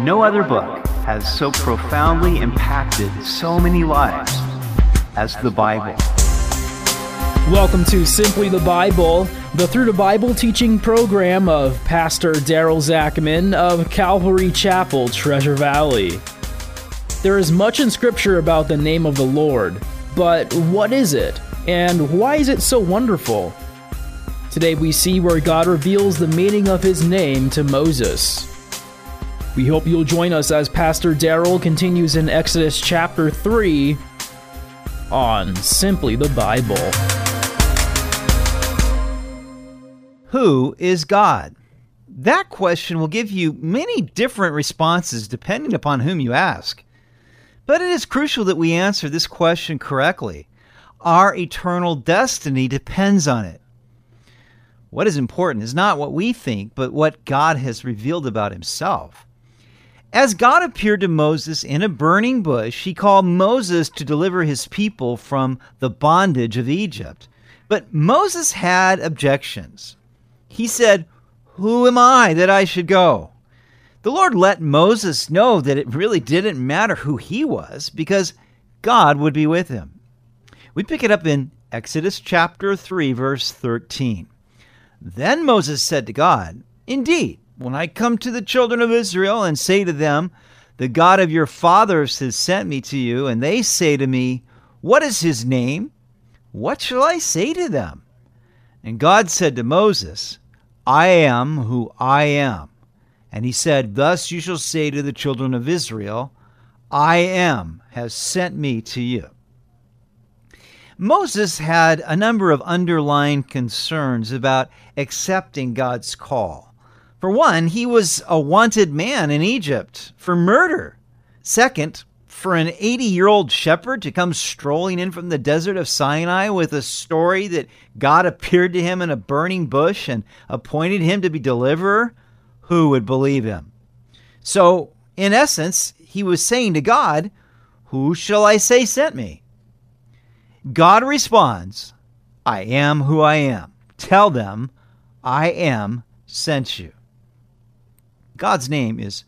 No other book has so profoundly impacted so many lives as the Bible. Welcome to Simply the Bible, the Through the Bible teaching program of Pastor Daryl Zachman of Calvary Chapel, Treasure Valley. There is much in Scripture about the name of the Lord, but what is it? And why is it so wonderful? Today we see where God reveals the meaning of his name to Moses. We hope you'll join us as Pastor Daryl continues in Exodus chapter 3 on Simply the Bible. Who is God? That question will give you many different responses depending upon whom you ask. But it is crucial that we answer this question correctly. Our eternal destiny depends on it. What is important is not what we think, but what God has revealed about himself. As God appeared to Moses in a burning bush, he called Moses to deliver his people from the bondage of Egypt. But Moses had objections. He said, Who am I that I should go? The Lord let Moses know that it really didn't matter who he was because God would be with him. We pick it up in Exodus chapter 3, verse 13. Then Moses said to God, Indeed, when I come to the children of Israel and say to them, The God of your fathers has sent me to you, and they say to me, What is his name? What shall I say to them? And God said to Moses, I am who I am. And he said, Thus you shall say to the children of Israel, I am has sent me to you. Moses had a number of underlying concerns about accepting God's call. For one, he was a wanted man in Egypt for murder. Second, for an 80 year old shepherd to come strolling in from the desert of Sinai with a story that God appeared to him in a burning bush and appointed him to be deliverer, who would believe him? So, in essence, he was saying to God, Who shall I say sent me? God responds, I am who I am. Tell them, I am sent you. God's name is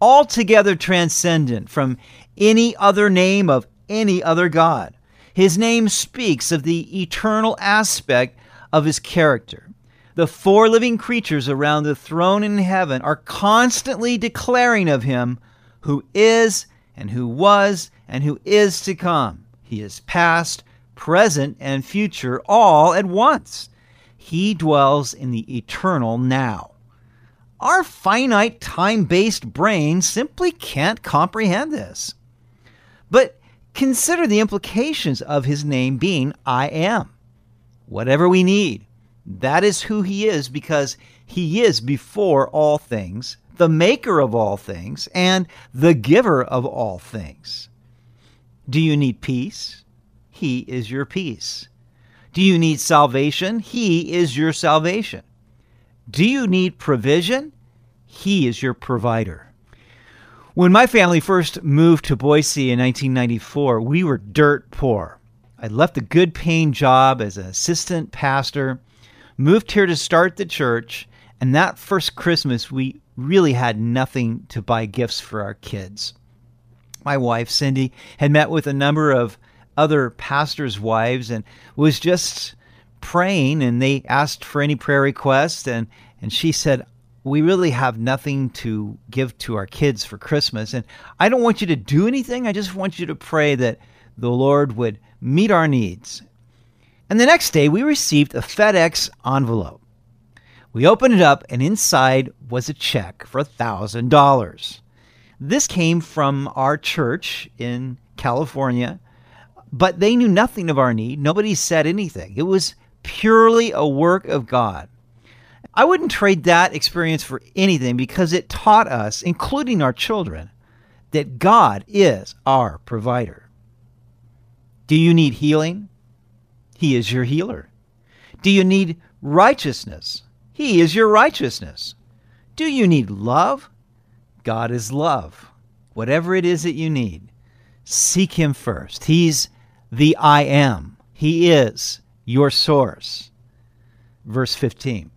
altogether transcendent from any other name of any other God. His name speaks of the eternal aspect of his character. The four living creatures around the throne in heaven are constantly declaring of him who is and who was and who is to come. He is past, present, and future all at once. He dwells in the eternal now. Our finite time based brain simply can't comprehend this. But consider the implications of his name being I am. Whatever we need, that is who he is because he is before all things, the maker of all things, and the giver of all things. Do you need peace? He is your peace. Do you need salvation? He is your salvation. Do you need provision? He is your provider. When my family first moved to Boise in 1994, we were dirt poor. I left a good paying job as an assistant pastor, moved here to start the church, and that first Christmas, we really had nothing to buy gifts for our kids. My wife, Cindy, had met with a number of other pastors' wives and was just praying, and they asked for any prayer requests, and, and she said, we really have nothing to give to our kids for Christmas. And I don't want you to do anything. I just want you to pray that the Lord would meet our needs. And the next day, we received a FedEx envelope. We opened it up, and inside was a check for $1,000. This came from our church in California, but they knew nothing of our need. Nobody said anything. It was purely a work of God. I wouldn't trade that experience for anything because it taught us, including our children, that God is our provider. Do you need healing? He is your healer. Do you need righteousness? He is your righteousness. Do you need love? God is love. Whatever it is that you need, seek Him first. He's the I am, He is your source. Verse 15.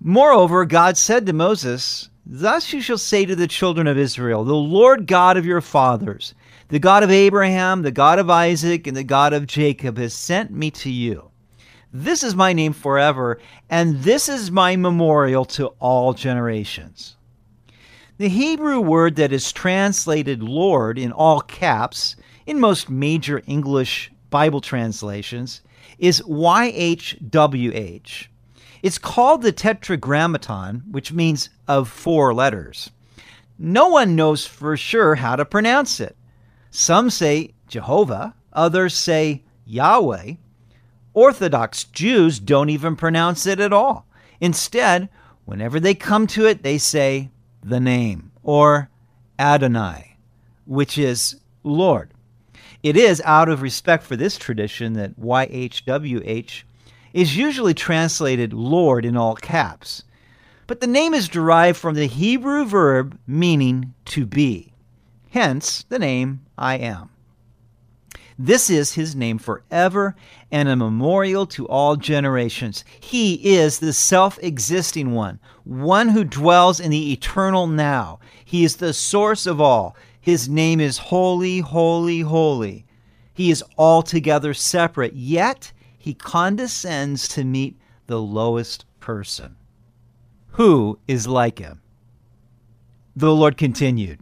Moreover, God said to Moses, Thus you shall say to the children of Israel, The Lord God of your fathers, the God of Abraham, the God of Isaac, and the God of Jacob has sent me to you. This is my name forever, and this is my memorial to all generations. The Hebrew word that is translated Lord in all caps in most major English Bible translations is YHWH. It's called the Tetragrammaton, which means of four letters. No one knows for sure how to pronounce it. Some say Jehovah, others say Yahweh. Orthodox Jews don't even pronounce it at all. Instead, whenever they come to it, they say the name or Adonai, which is Lord. It is out of respect for this tradition that YHWH is usually translated Lord in all caps. But the name is derived from the Hebrew verb meaning to be. Hence the name I am. This is his name forever and a memorial to all generations. He is the self existing one, one who dwells in the eternal now. He is the source of all. His name is holy, holy, holy. He is altogether separate, yet he condescends to meet the lowest person. Who is like him? The Lord continued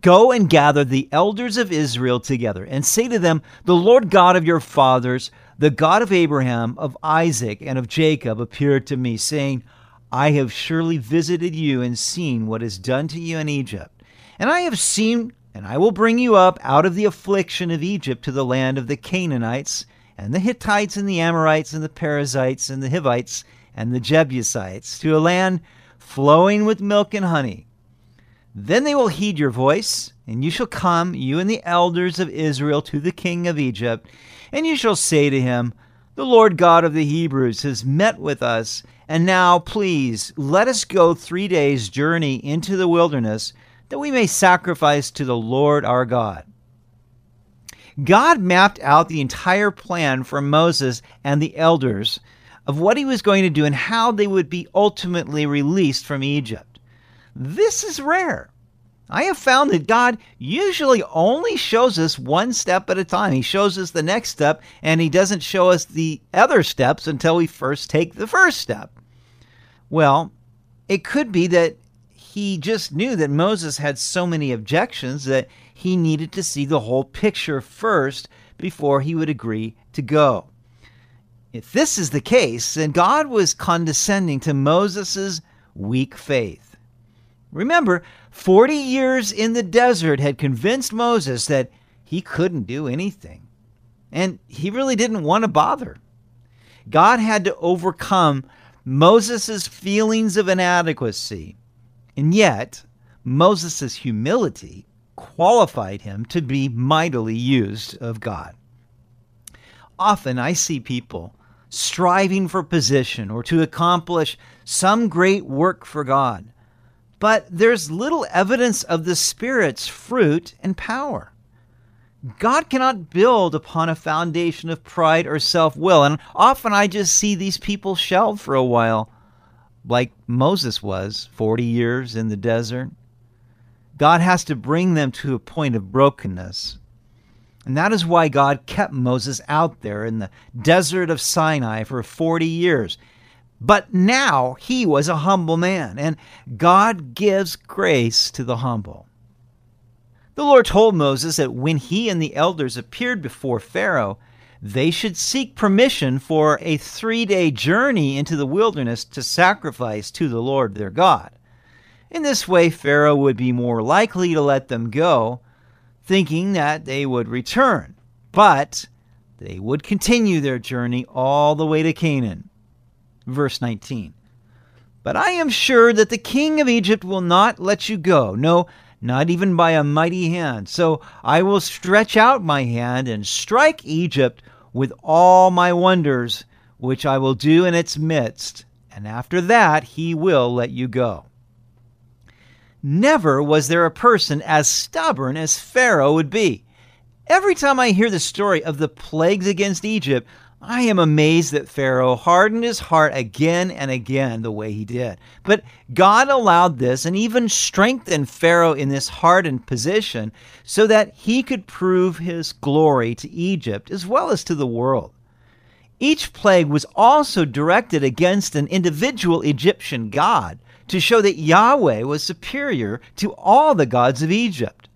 Go and gather the elders of Israel together, and say to them, The Lord God of your fathers, the God of Abraham, of Isaac, and of Jacob, appeared to me, saying, I have surely visited you and seen what is done to you in Egypt. And I have seen, and I will bring you up out of the affliction of Egypt to the land of the Canaanites and the Hittites and the Amorites and the Perizzites and the Hivites and the Jebusites to a land flowing with milk and honey. Then they will heed your voice, and you shall come, you and the elders of Israel, to the king of Egypt, and you shall say to him, The Lord God of the Hebrews has met with us, and now please let us go three days' journey into the wilderness, that we may sacrifice to the Lord our God. God mapped out the entire plan for Moses and the elders of what he was going to do and how they would be ultimately released from Egypt. This is rare. I have found that God usually only shows us one step at a time. He shows us the next step, and He doesn't show us the other steps until we first take the first step. Well, it could be that He just knew that Moses had so many objections that he needed to see the whole picture first before he would agree to go. If this is the case, then God was condescending to Moses' weak faith. Remember, 40 years in the desert had convinced Moses that he couldn't do anything. And he really didn't want to bother. God had to overcome Moses' feelings of inadequacy. And yet, Moses' humility qualified him to be mightily used of God. Often I see people striving for position or to accomplish some great work for God, but there's little evidence of the Spirit's fruit and power. God cannot build upon a foundation of pride or self will, and often I just see these people shelved for a while, like Moses was 40 years in the desert. God has to bring them to a point of brokenness. And that is why God kept Moses out there in the desert of Sinai for 40 years. But now he was a humble man, and God gives grace to the humble. The Lord told Moses that when he and the elders appeared before Pharaoh, they should seek permission for a three day journey into the wilderness to sacrifice to the Lord their God. In this way, Pharaoh would be more likely to let them go, thinking that they would return. But they would continue their journey all the way to Canaan. Verse 19 But I am sure that the king of Egypt will not let you go, no, not even by a mighty hand. So I will stretch out my hand and strike Egypt with all my wonders, which I will do in its midst, and after that he will let you go. Never was there a person as stubborn as Pharaoh would be. Every time I hear the story of the plagues against Egypt, I am amazed that Pharaoh hardened his heart again and again the way he did. But God allowed this and even strengthened Pharaoh in this hardened position so that he could prove his glory to Egypt as well as to the world. Each plague was also directed against an individual Egyptian god to show that Yahweh was superior to all the gods of Egypt.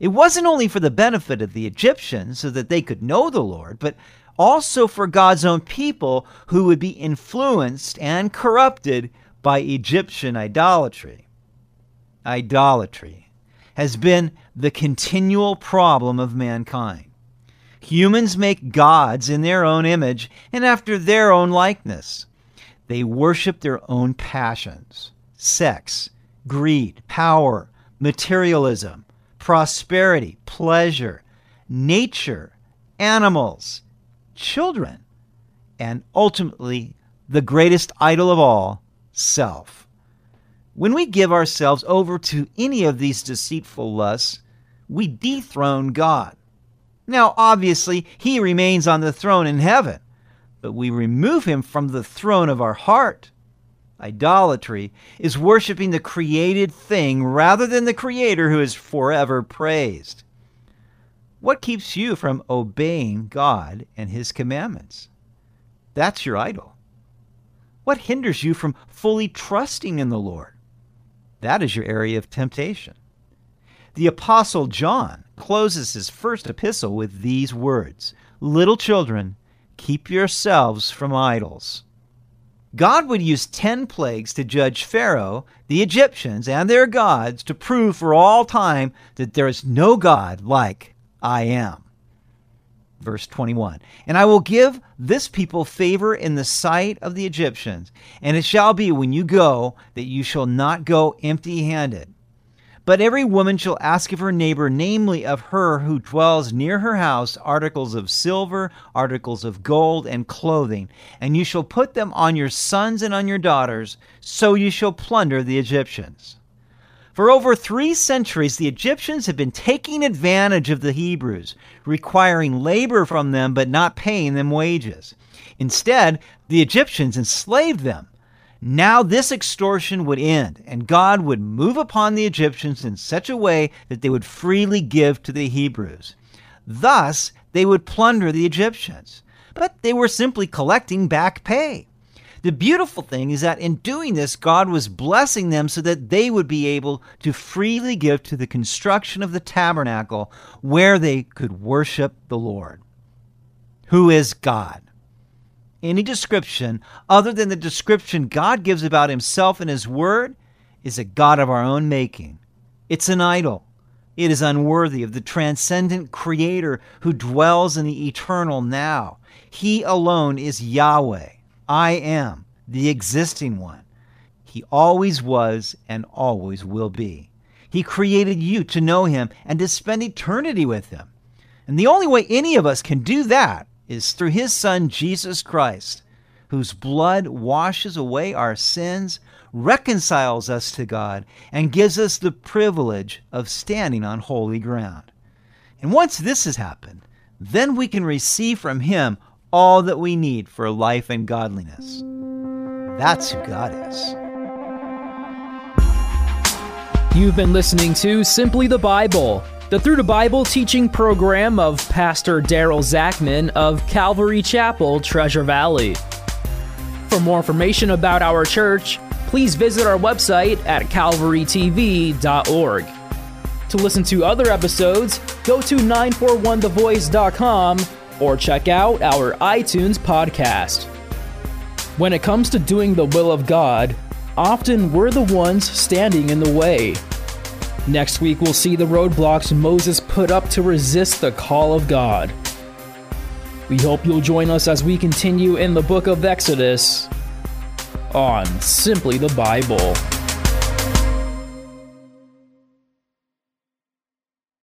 It wasn't only for the benefit of the Egyptians so that they could know the Lord, but also for God's own people who would be influenced and corrupted by Egyptian idolatry. Idolatry has been the continual problem of mankind. Humans make gods in their own image and after their own likeness. They worship their own passions, sex, greed, power, materialism, prosperity, pleasure, nature, animals, children, and ultimately, the greatest idol of all, self. When we give ourselves over to any of these deceitful lusts, we dethrone God. Now, obviously, He remains on the throne in heaven, but we remove Him from the throne of our heart. Idolatry is worshiping the created thing rather than the Creator who is forever praised. What keeps you from obeying God and His commandments? That's your idol. What hinders you from fully trusting in the Lord? That is your area of temptation. The Apostle John closes his first epistle with these words Little children, keep yourselves from idols. God would use ten plagues to judge Pharaoh, the Egyptians, and their gods to prove for all time that there is no God like I am. Verse 21 And I will give this people favor in the sight of the Egyptians, and it shall be when you go that you shall not go empty handed. But every woman shall ask of her neighbor, namely of her who dwells near her house, articles of silver, articles of gold, and clothing, and you shall put them on your sons and on your daughters, so you shall plunder the Egyptians. For over three centuries, the Egyptians had been taking advantage of the Hebrews, requiring labor from them but not paying them wages. Instead, the Egyptians enslaved them. Now, this extortion would end, and God would move upon the Egyptians in such a way that they would freely give to the Hebrews. Thus, they would plunder the Egyptians. But they were simply collecting back pay. The beautiful thing is that in doing this, God was blessing them so that they would be able to freely give to the construction of the tabernacle where they could worship the Lord. Who is God? Any description other than the description God gives about himself in his word is a God of our own making. It's an idol. It is unworthy of the transcendent creator who dwells in the eternal now. He alone is Yahweh. I am the existing one. He always was and always will be. He created you to know Him and to spend eternity with Him. And the only way any of us can do that is through His Son, Jesus Christ, whose blood washes away our sins, reconciles us to God, and gives us the privilege of standing on holy ground. And once this has happened, then we can receive from Him all that we need for life and godliness. That's who God is. You've been listening to Simply the Bible, the Through the Bible teaching program of Pastor Daryl Zachman of Calvary Chapel, Treasure Valley. For more information about our church, please visit our website at calvarytv.org. To listen to other episodes, go to 941thevoice.com or check out our iTunes podcast. When it comes to doing the will of God, often we're the ones standing in the way. Next week, we'll see the roadblocks Moses put up to resist the call of God. We hope you'll join us as we continue in the book of Exodus on Simply the Bible.